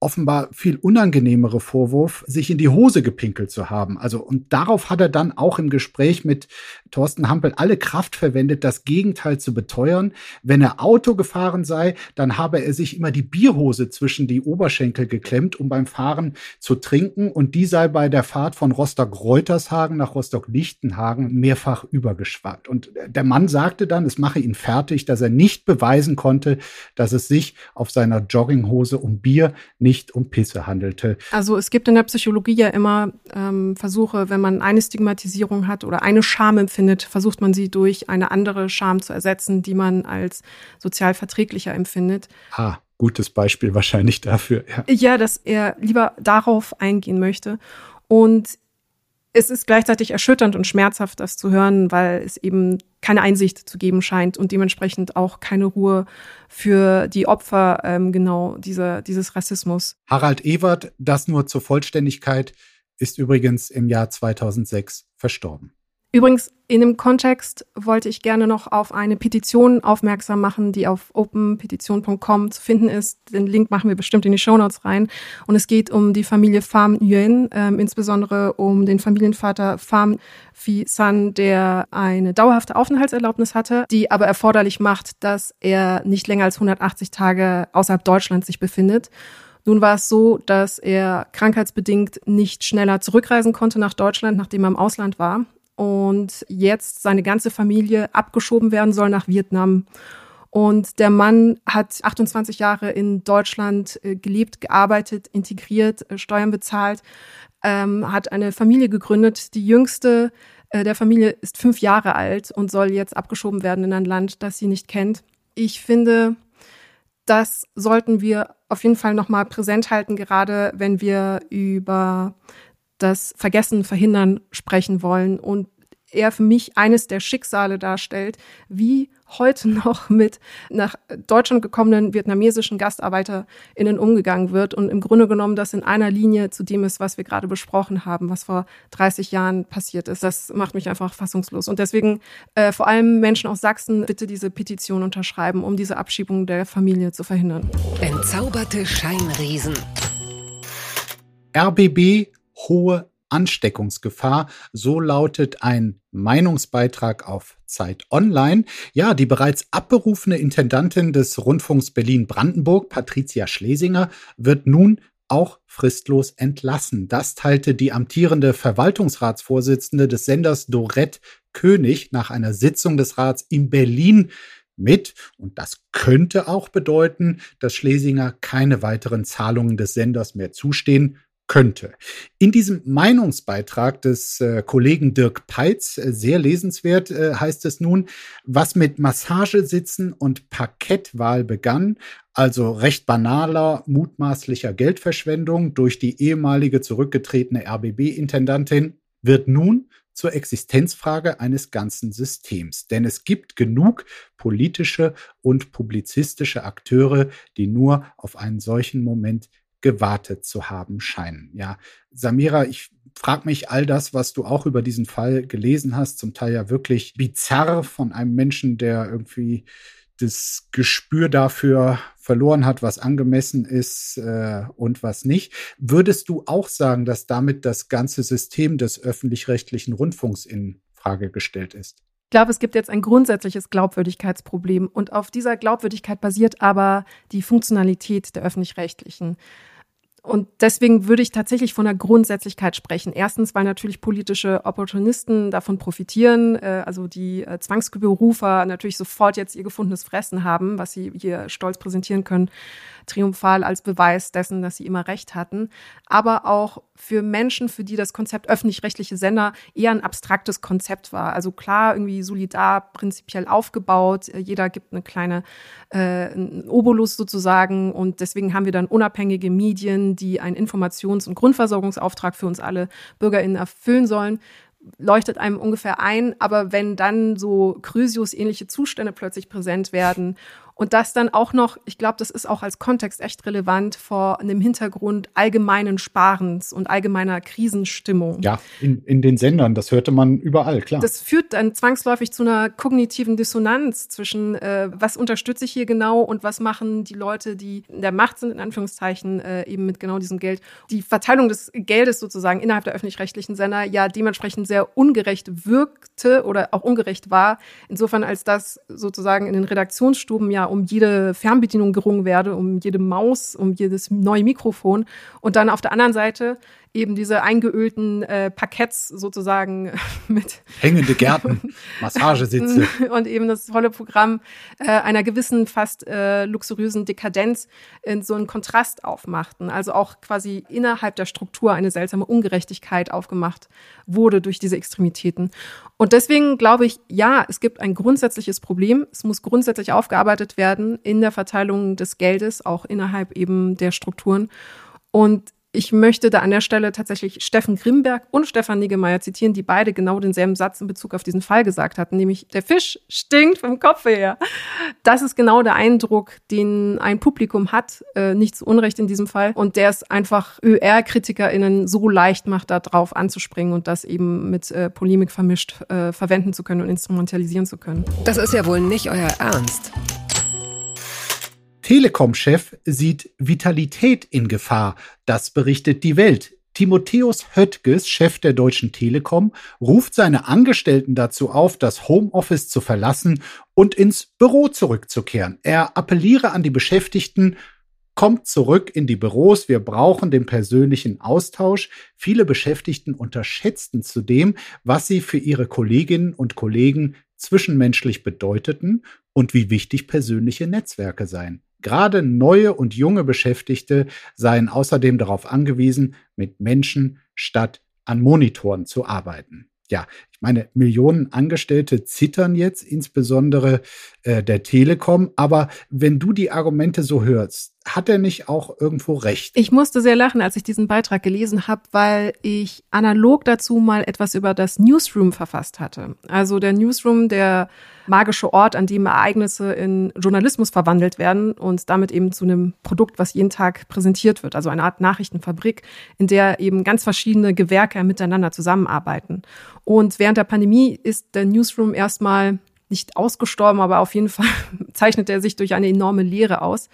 offenbar viel unangenehmere Vorwurf, sich in die Hose gepinkelt zu haben. Also, und darauf hat er dann auch im Gespräch mit Thorsten Hampel alle Kraft verwendet, das Gegenteil zu beteuern. Wenn er Auto gefahren sei, dann habe er sich immer die Bierhose zwischen die Oberschenkel geklemmt, um beim Fahren zu trinken. Und die sei bei der Fahrt von Rostock-Reutershagen nach Rostock-Lichtenhagen mehrfach übergeschwappt. Und der Mann sagte dann, es mache ihn fertig, dass er nicht beweisen konnte, dass es sich auf seiner Jogginghose um Bier um Pisse handelte. Also es gibt in der Psychologie ja immer ähm, Versuche, wenn man eine Stigmatisierung hat oder eine Scham empfindet, versucht man sie durch eine andere Scham zu ersetzen, die man als sozial verträglicher empfindet. Ah, gutes Beispiel wahrscheinlich dafür. Ja, ja dass er lieber darauf eingehen möchte. Und es ist gleichzeitig erschütternd und schmerzhaft, das zu hören, weil es eben keine Einsicht zu geben scheint und dementsprechend auch keine Ruhe für die Opfer ähm, genau dieser, dieses Rassismus. Harald Ewert, das nur zur Vollständigkeit, ist übrigens im Jahr 2006 verstorben. Übrigens, in dem Kontext wollte ich gerne noch auf eine Petition aufmerksam machen, die auf openpetition.com zu finden ist. Den Link machen wir bestimmt in die Shownotes rein. Und es geht um die Familie Pham Nguyen, ähm, insbesondere um den Familienvater Pham Phi San, der eine dauerhafte Aufenthaltserlaubnis hatte, die aber erforderlich macht, dass er nicht länger als 180 Tage außerhalb Deutschlands sich befindet. Nun war es so, dass er krankheitsbedingt nicht schneller zurückreisen konnte nach Deutschland, nachdem er im Ausland war und jetzt seine ganze Familie abgeschoben werden soll nach Vietnam. Und der Mann hat 28 Jahre in Deutschland äh, gelebt, gearbeitet, integriert, äh, Steuern bezahlt, ähm, hat eine Familie gegründet. Die jüngste äh, der Familie ist fünf Jahre alt und soll jetzt abgeschoben werden in ein Land, das sie nicht kennt. Ich finde, das sollten wir auf jeden Fall nochmal präsent halten, gerade wenn wir über das Vergessen verhindern sprechen wollen und er für mich eines der Schicksale darstellt, wie heute noch mit nach Deutschland gekommenen vietnamesischen GastarbeiterInnen umgegangen wird und im Grunde genommen das in einer Linie zu dem ist, was wir gerade besprochen haben, was vor 30 Jahren passiert ist. Das macht mich einfach fassungslos. Und deswegen äh, vor allem Menschen aus Sachsen bitte diese Petition unterschreiben, um diese Abschiebung der Familie zu verhindern. Entzauberte Scheinriesen. RBB hohe Ansteckungsgefahr. So lautet ein Meinungsbeitrag auf Zeit Online. Ja, die bereits abberufene Intendantin des Rundfunks Berlin-Brandenburg, Patricia Schlesinger, wird nun auch fristlos entlassen. Das teilte die amtierende Verwaltungsratsvorsitzende des Senders Dorette König nach einer Sitzung des Rats in Berlin mit. Und das könnte auch bedeuten, dass Schlesinger keine weiteren Zahlungen des Senders mehr zustehen könnte. In diesem Meinungsbeitrag des äh, Kollegen Dirk Peitz, äh, sehr lesenswert, äh, heißt es nun, was mit Massagesitzen und Parkettwahl begann, also recht banaler, mutmaßlicher Geldverschwendung durch die ehemalige zurückgetretene RBB-Intendantin, wird nun zur Existenzfrage eines ganzen Systems. Denn es gibt genug politische und publizistische Akteure, die nur auf einen solchen Moment gewartet zu haben scheinen. Ja, Samira, ich frage mich all das, was du auch über diesen Fall gelesen hast, zum Teil ja wirklich bizarr von einem Menschen, der irgendwie das Gespür dafür verloren hat, was angemessen ist äh, und was nicht. Würdest du auch sagen, dass damit das ganze System des öffentlich-rechtlichen Rundfunks in Frage gestellt ist? Ich glaube, es gibt jetzt ein grundsätzliches Glaubwürdigkeitsproblem und auf dieser Glaubwürdigkeit basiert aber die Funktionalität der öffentlich-rechtlichen. Und deswegen würde ich tatsächlich von der Grundsätzlichkeit sprechen. Erstens, weil natürlich politische Opportunisten davon profitieren, äh, also die äh, Zwangsberufer natürlich sofort jetzt ihr gefundenes Fressen haben, was sie hier stolz präsentieren können, triumphal als Beweis dessen, dass sie immer recht hatten. Aber auch für Menschen, für die das Konzept öffentlich-rechtliche Sender eher ein abstraktes Konzept war. Also klar, irgendwie solidar prinzipiell aufgebaut. Äh, jeder gibt eine kleine äh, Obolus sozusagen. Und deswegen haben wir dann unabhängige Medien, die einen Informations- und Grundversorgungsauftrag für uns alle BürgerInnen erfüllen sollen leuchtet einem ungefähr ein, aber wenn dann so Chrysius-ähnliche Zustände plötzlich präsent werden und das dann auch noch, ich glaube, das ist auch als Kontext echt relevant vor einem Hintergrund allgemeinen Sparens und allgemeiner Krisenstimmung. Ja, in, in den Sendern, das hörte man überall, klar. Das führt dann zwangsläufig zu einer kognitiven Dissonanz zwischen, äh, was unterstütze ich hier genau und was machen die Leute, die in der Macht sind, in Anführungszeichen, äh, eben mit genau diesem Geld. Die Verteilung des Geldes sozusagen innerhalb der öffentlich-rechtlichen Sender ja dementsprechend sehr ungerecht wirkte oder auch ungerecht war. Insofern, als das sozusagen in den Redaktionsstuben ja um jede Fernbedienung gerungen werde, um jede Maus, um jedes neue Mikrofon. Und dann auf der anderen Seite eben diese eingeölten äh, Parketts sozusagen mit hängende Gärten, Massagesitze und eben das tolle Programm äh, einer gewissen fast äh, luxuriösen Dekadenz in so einen Kontrast aufmachten. Also auch quasi innerhalb der Struktur eine seltsame Ungerechtigkeit aufgemacht wurde durch diese Extremitäten. Und deswegen glaube ich, ja, es gibt ein grundsätzliches Problem. Es muss grundsätzlich aufgearbeitet werden in der Verteilung des Geldes, auch innerhalb eben der Strukturen. Und ich möchte da an der Stelle tatsächlich Steffen Grimberg und Stefan Niggemeier zitieren, die beide genau denselben Satz in Bezug auf diesen Fall gesagt hatten, nämlich der Fisch stinkt vom Kopf her. Das ist genau der Eindruck, den ein Publikum hat, äh, nicht zu Unrecht in diesem Fall, und der es einfach ÖR-KritikerInnen so leicht macht, da drauf anzuspringen und das eben mit äh, Polemik vermischt äh, verwenden zu können und instrumentalisieren zu können. Das ist ja wohl nicht euer Ernst. Telekom-Chef sieht Vitalität in Gefahr. Das berichtet die Welt. Timotheus Höttges, Chef der Deutschen Telekom, ruft seine Angestellten dazu auf, das Homeoffice zu verlassen und ins Büro zurückzukehren. Er appelliere an die Beschäftigten, kommt zurück in die Büros, wir brauchen den persönlichen Austausch. Viele Beschäftigten unterschätzten zudem, was sie für ihre Kolleginnen und Kollegen zwischenmenschlich bedeuteten und wie wichtig persönliche Netzwerke seien. Gerade neue und junge Beschäftigte seien außerdem darauf angewiesen, mit Menschen statt an Monitoren zu arbeiten. Ja, meine, Millionen Angestellte zittern jetzt, insbesondere äh, der Telekom. Aber wenn du die Argumente so hörst, hat er nicht auch irgendwo recht? Ich musste sehr lachen, als ich diesen Beitrag gelesen habe, weil ich analog dazu mal etwas über das Newsroom verfasst hatte. Also der Newsroom, der magische Ort, an dem Ereignisse in Journalismus verwandelt werden und damit eben zu einem Produkt, was jeden Tag präsentiert wird. Also eine Art Nachrichtenfabrik, in der eben ganz verschiedene Gewerke miteinander zusammenarbeiten. Und während der Pandemie ist der Newsroom erstmal nicht ausgestorben, aber auf jeden Fall zeichnet er sich durch eine enorme Leere aus.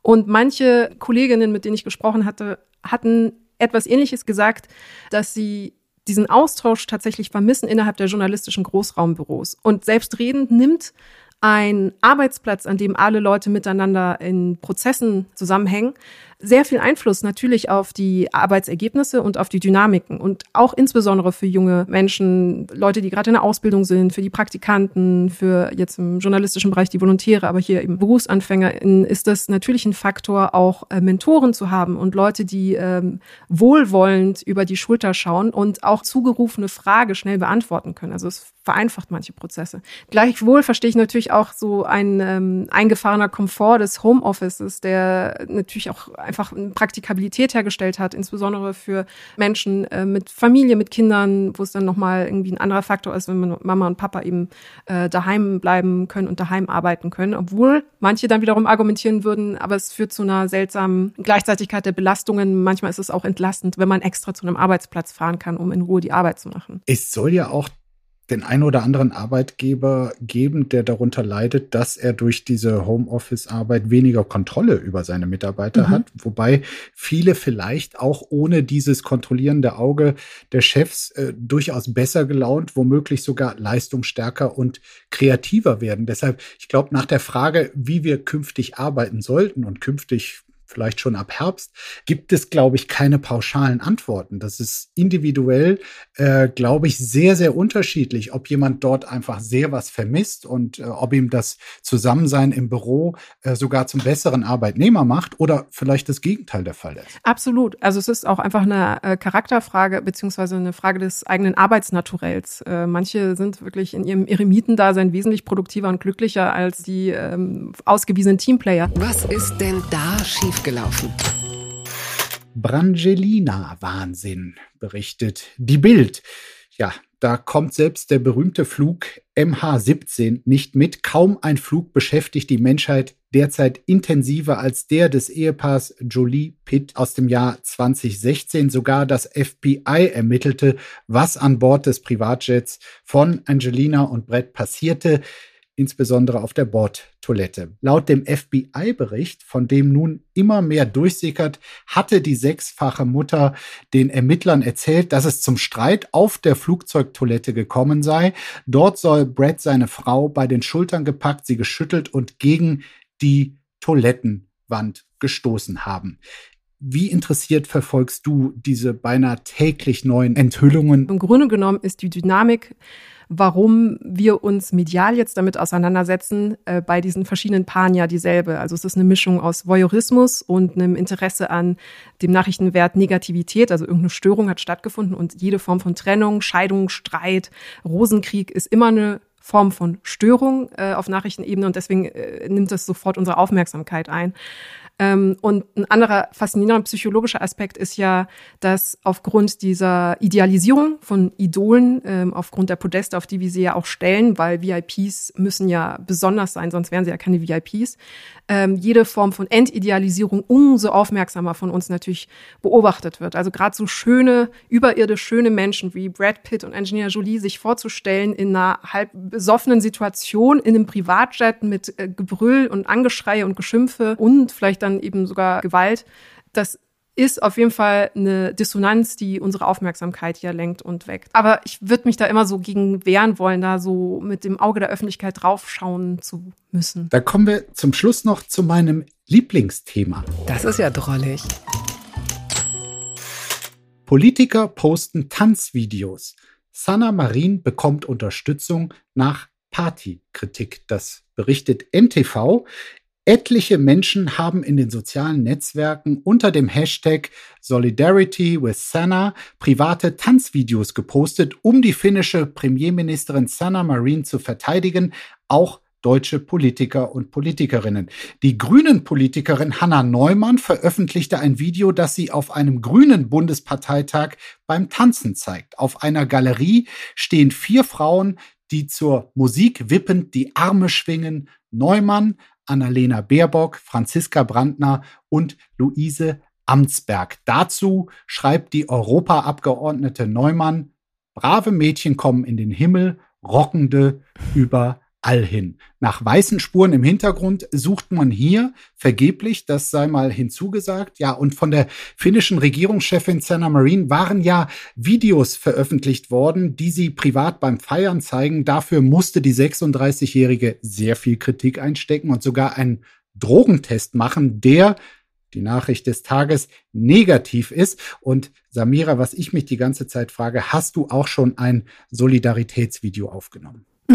Und manche Kolleginnen, mit denen ich gesprochen hatte, hatten etwas Ähnliches gesagt, dass sie diesen Austausch tatsächlich vermissen innerhalb der journalistischen Großraumbüros. Und selbstredend nimmt ein Arbeitsplatz, an dem alle Leute miteinander in Prozessen zusammenhängen, sehr viel Einfluss natürlich auf die Arbeitsergebnisse und auf die Dynamiken und auch insbesondere für junge Menschen, Leute, die gerade in der Ausbildung sind, für die Praktikanten, für jetzt im journalistischen Bereich die Volontäre, aber hier eben Berufsanfänger, ist das natürlich ein Faktor, auch äh, Mentoren zu haben und Leute, die ähm, wohlwollend über die Schulter schauen und auch zugerufene Frage schnell beantworten können. Also es vereinfacht manche Prozesse. Gleichwohl verstehe ich natürlich auch so ein ähm, eingefahrener Komfort des Homeoffices, der natürlich auch einfach Praktikabilität hergestellt hat, insbesondere für Menschen äh, mit Familie, mit Kindern, wo es dann nochmal irgendwie ein anderer Faktor ist, wenn Mama und Papa eben äh, daheim bleiben können und daheim arbeiten können. Obwohl manche dann wiederum argumentieren würden, aber es führt zu einer seltsamen Gleichzeitigkeit der Belastungen. Manchmal ist es auch entlastend, wenn man extra zu einem Arbeitsplatz fahren kann, um in Ruhe die Arbeit zu machen. Es soll ja auch den einen oder anderen Arbeitgeber geben, der darunter leidet, dass er durch diese Homeoffice-Arbeit weniger Kontrolle über seine Mitarbeiter mhm. hat, wobei viele vielleicht auch ohne dieses kontrollierende Auge der Chefs äh, durchaus besser gelaunt, womöglich sogar leistungsstärker und kreativer werden. Deshalb, ich glaube, nach der Frage, wie wir künftig arbeiten sollten und künftig vielleicht schon ab Herbst, gibt es, glaube ich, keine pauschalen Antworten. Das ist individuell, äh, glaube ich, sehr, sehr unterschiedlich, ob jemand dort einfach sehr was vermisst und äh, ob ihm das Zusammensein im Büro äh, sogar zum besseren Arbeitnehmer macht oder vielleicht das Gegenteil der Fall ist. Absolut. Also es ist auch einfach eine äh, Charakterfrage beziehungsweise eine Frage des eigenen Arbeitsnaturells. Äh, manche sind wirklich in ihrem Eremitendasein wesentlich produktiver und glücklicher als die ähm, ausgewiesenen Teamplayer. Was ist denn da schief schiefgelaufen. Brangelina-Wahnsinn, berichtet die Bild. Ja, da kommt selbst der berühmte Flug MH17 nicht mit. Kaum ein Flug beschäftigt die Menschheit derzeit intensiver als der des Ehepaars Jolie Pitt aus dem Jahr 2016. Sogar das FBI ermittelte, was an Bord des Privatjets von Angelina und Brett passierte insbesondere auf der Bordtoilette. Laut dem FBI-Bericht, von dem nun immer mehr durchsickert, hatte die sechsfache Mutter den Ermittlern erzählt, dass es zum Streit auf der Flugzeugtoilette gekommen sei. Dort soll Brad seine Frau bei den Schultern gepackt, sie geschüttelt und gegen die Toilettenwand gestoßen haben. Wie interessiert verfolgst du diese beinahe täglich neuen Enthüllungen? Im Grunde genommen ist die Dynamik warum wir uns medial jetzt damit auseinandersetzen, äh, bei diesen verschiedenen Paaren ja dieselbe. Also es ist eine Mischung aus Voyeurismus und einem Interesse an dem Nachrichtenwert Negativität, also irgendeine Störung hat stattgefunden und jede Form von Trennung, Scheidung, Streit, Rosenkrieg ist immer eine Form von Störung äh, auf Nachrichtenebene und deswegen äh, nimmt das sofort unsere Aufmerksamkeit ein. Ähm, und ein anderer faszinierender psychologischer Aspekt ist ja, dass aufgrund dieser Idealisierung von Idolen, ähm, aufgrund der Podeste, auf die wir sie ja auch stellen, weil VIPs müssen ja besonders sein, sonst wären sie ja keine VIPs, ähm, jede Form von Entidealisierung umso aufmerksamer von uns natürlich beobachtet wird. Also gerade so schöne, überirdisch schöne Menschen wie Brad Pitt und Angelina Jolie sich vorzustellen in einer halb besoffenen Situation in einem Privatjet mit äh, Gebrüll und Angeschreie und Geschimpfe und vielleicht dann eben sogar Gewalt. Das ist auf jeden Fall eine Dissonanz, die unsere Aufmerksamkeit hier lenkt und weckt. Aber ich würde mich da immer so gegen wehren wollen, da so mit dem Auge der Öffentlichkeit draufschauen zu müssen. Da kommen wir zum Schluss noch zu meinem Lieblingsthema. Das ist ja drollig. Politiker posten Tanzvideos. Sanna Marin bekommt Unterstützung nach Partykritik. Das berichtet NTV. Etliche Menschen haben in den sozialen Netzwerken unter dem Hashtag Solidarity with Sanna private Tanzvideos gepostet, um die finnische Premierministerin Sanna Marin zu verteidigen, auch deutsche Politiker und Politikerinnen. Die grünen Politikerin Hanna Neumann veröffentlichte ein Video, das sie auf einem grünen Bundesparteitag beim Tanzen zeigt. Auf einer Galerie stehen vier Frauen, die zur Musik wippend die Arme schwingen. Neumann, Annalena Baerbock, Franziska Brandner und Luise Amtsberg. Dazu schreibt die Europaabgeordnete Neumann, brave Mädchen kommen in den Himmel, rockende über all hin. Nach weißen Spuren im Hintergrund sucht man hier vergeblich, das sei mal hinzugesagt. Ja, und von der finnischen Regierungschefin Sanna Marin waren ja Videos veröffentlicht worden, die sie privat beim Feiern zeigen. Dafür musste die 36-Jährige sehr viel Kritik einstecken und sogar einen Drogentest machen, der die Nachricht des Tages negativ ist. Und Samira, was ich mich die ganze Zeit frage, hast du auch schon ein Solidaritätsvideo aufgenommen?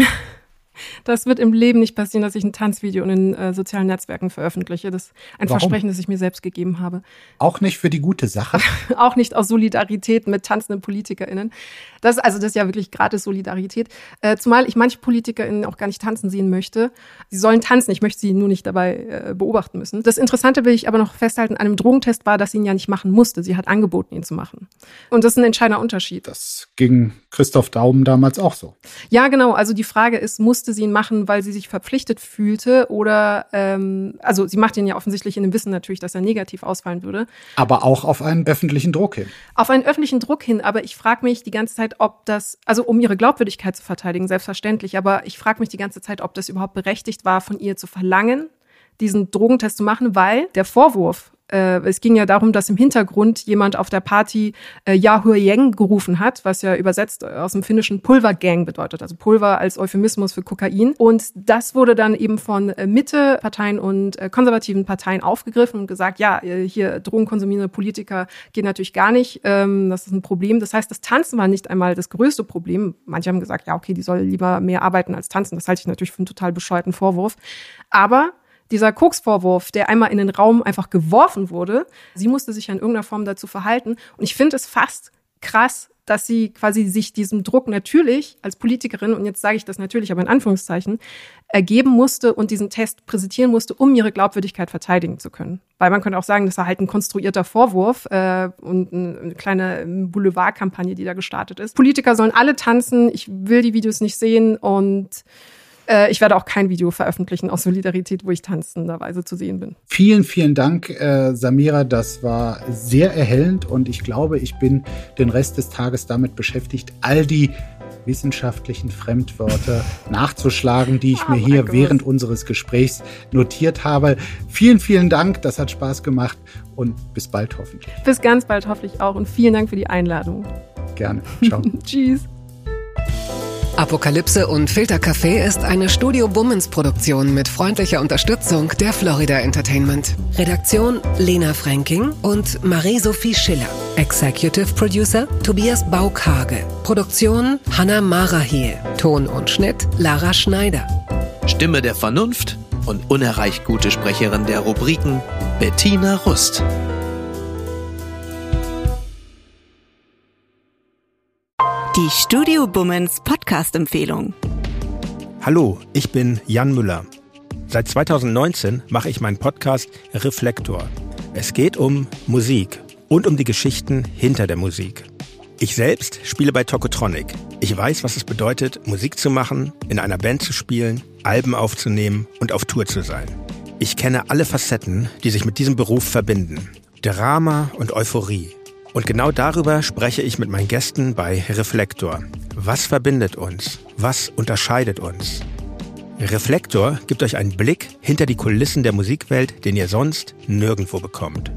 Das wird im Leben nicht passieren, dass ich ein Tanzvideo in den äh, sozialen Netzwerken veröffentliche. Das ist ein Warum? Versprechen, das ich mir selbst gegeben habe. Auch nicht für die gute Sache? auch nicht aus Solidarität mit tanzenden PolitikerInnen. Das, also das ist ja wirklich gratis Solidarität. Äh, zumal ich manche PolitikerInnen auch gar nicht tanzen sehen möchte. Sie sollen tanzen, ich möchte sie nur nicht dabei äh, beobachten müssen. Das Interessante will ich aber noch festhalten an einem Drogentest war, dass sie ihn ja nicht machen musste. Sie hat angeboten, ihn zu machen. Und das ist ein entscheidender Unterschied. Das ging Christoph Daum damals auch so. Ja, genau. Also die Frage ist, musste musste sie ihn machen, weil sie sich verpflichtet fühlte oder, ähm, also sie macht ihn ja offensichtlich in dem Wissen natürlich, dass er negativ ausfallen würde. Aber auch auf einen öffentlichen Druck hin. Auf einen öffentlichen Druck hin, aber ich frage mich die ganze Zeit, ob das, also um ihre Glaubwürdigkeit zu verteidigen, selbstverständlich, aber ich frage mich die ganze Zeit, ob das überhaupt berechtigt war, von ihr zu verlangen, diesen Drogentest zu machen, weil der Vorwurf, äh, es ging ja darum, dass im Hintergrund jemand auf der Party äh, Yahoo Yang gerufen hat, was ja übersetzt aus dem finnischen Pulvergang bedeutet, also Pulver als Euphemismus für Kokain. Und das wurde dann eben von äh, Mitte-Parteien und äh, konservativen Parteien aufgegriffen und gesagt, ja, äh, hier drogenkonsumierende Politiker geht natürlich gar nicht, ähm, das ist ein Problem. Das heißt, das Tanzen war nicht einmal das größte Problem. Manche haben gesagt, ja, okay, die soll lieber mehr arbeiten als tanzen. Das halte ich natürlich für einen total bescheuerten Vorwurf. Aber dieser Koksvorwurf, der einmal in den Raum einfach geworfen wurde, sie musste sich in irgendeiner Form dazu verhalten. Und ich finde es fast krass, dass sie quasi sich diesem Druck natürlich als Politikerin, und jetzt sage ich das natürlich, aber in Anführungszeichen, ergeben musste und diesen Test präsentieren musste, um ihre Glaubwürdigkeit verteidigen zu können. Weil man könnte auch sagen, das war halt ein konstruierter Vorwurf äh, und eine kleine Boulevardkampagne, die da gestartet ist. Politiker sollen alle tanzen, ich will die Videos nicht sehen und äh, ich werde auch kein Video veröffentlichen aus Solidarität, wo ich tanzenderweise zu sehen bin. Vielen, vielen Dank, äh, Samira. Das war sehr erhellend und ich glaube, ich bin den Rest des Tages damit beschäftigt, all die wissenschaftlichen Fremdwörter nachzuschlagen, die ich oh mir hier Gott. während unseres Gesprächs notiert habe. Vielen, vielen Dank. Das hat Spaß gemacht und bis bald hoffentlich. Bis ganz bald hoffentlich auch und vielen Dank für die Einladung. Gerne. Ciao. Tschüss. Apokalypse und Filtercafé ist eine Studio Bummens Produktion mit freundlicher Unterstützung der Florida Entertainment. Redaktion Lena Fränking und Marie-Sophie Schiller. Executive Producer Tobias Baukage. Produktion Hanna Marahiel. Ton und Schnitt Lara Schneider. Stimme der Vernunft und unerreicht gute Sprecherin der Rubriken Bettina Rust. Die Studio Bummens Podcast-Empfehlung. Hallo, ich bin Jan Müller. Seit 2019 mache ich meinen Podcast Reflektor. Es geht um Musik und um die Geschichten hinter der Musik. Ich selbst spiele bei Tokotronic. Ich weiß, was es bedeutet, Musik zu machen, in einer Band zu spielen, Alben aufzunehmen und auf Tour zu sein. Ich kenne alle Facetten, die sich mit diesem Beruf verbinden. Drama und Euphorie, und genau darüber spreche ich mit meinen Gästen bei Reflektor. Was verbindet uns? Was unterscheidet uns? Reflektor gibt euch einen Blick hinter die Kulissen der Musikwelt, den ihr sonst nirgendwo bekommt.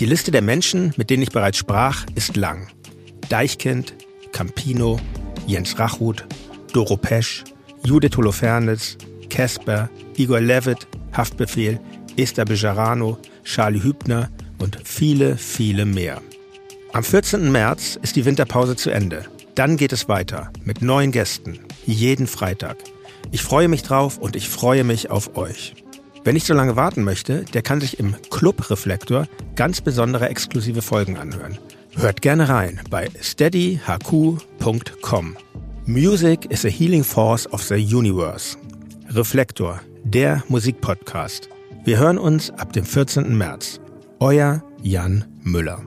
Die Liste der Menschen, mit denen ich bereits sprach, ist lang. Deichkind, Campino, Jens Rachut, Doro Pesch, Judith Holofernes, Casper, Igor Levitt, Haftbefehl, Esther Bejarano, Charlie Hübner, und viele, viele mehr. Am 14. März ist die Winterpause zu Ende. Dann geht es weiter mit neuen Gästen, jeden Freitag. Ich freue mich drauf und ich freue mich auf euch. Wer nicht so lange warten möchte, der kann sich im Club Reflektor ganz besondere exklusive Folgen anhören. Hört gerne rein bei steadyhq.com. Music is a healing force of the universe. Reflektor, der Musikpodcast. Wir hören uns ab dem 14. März. Euer Jan Müller.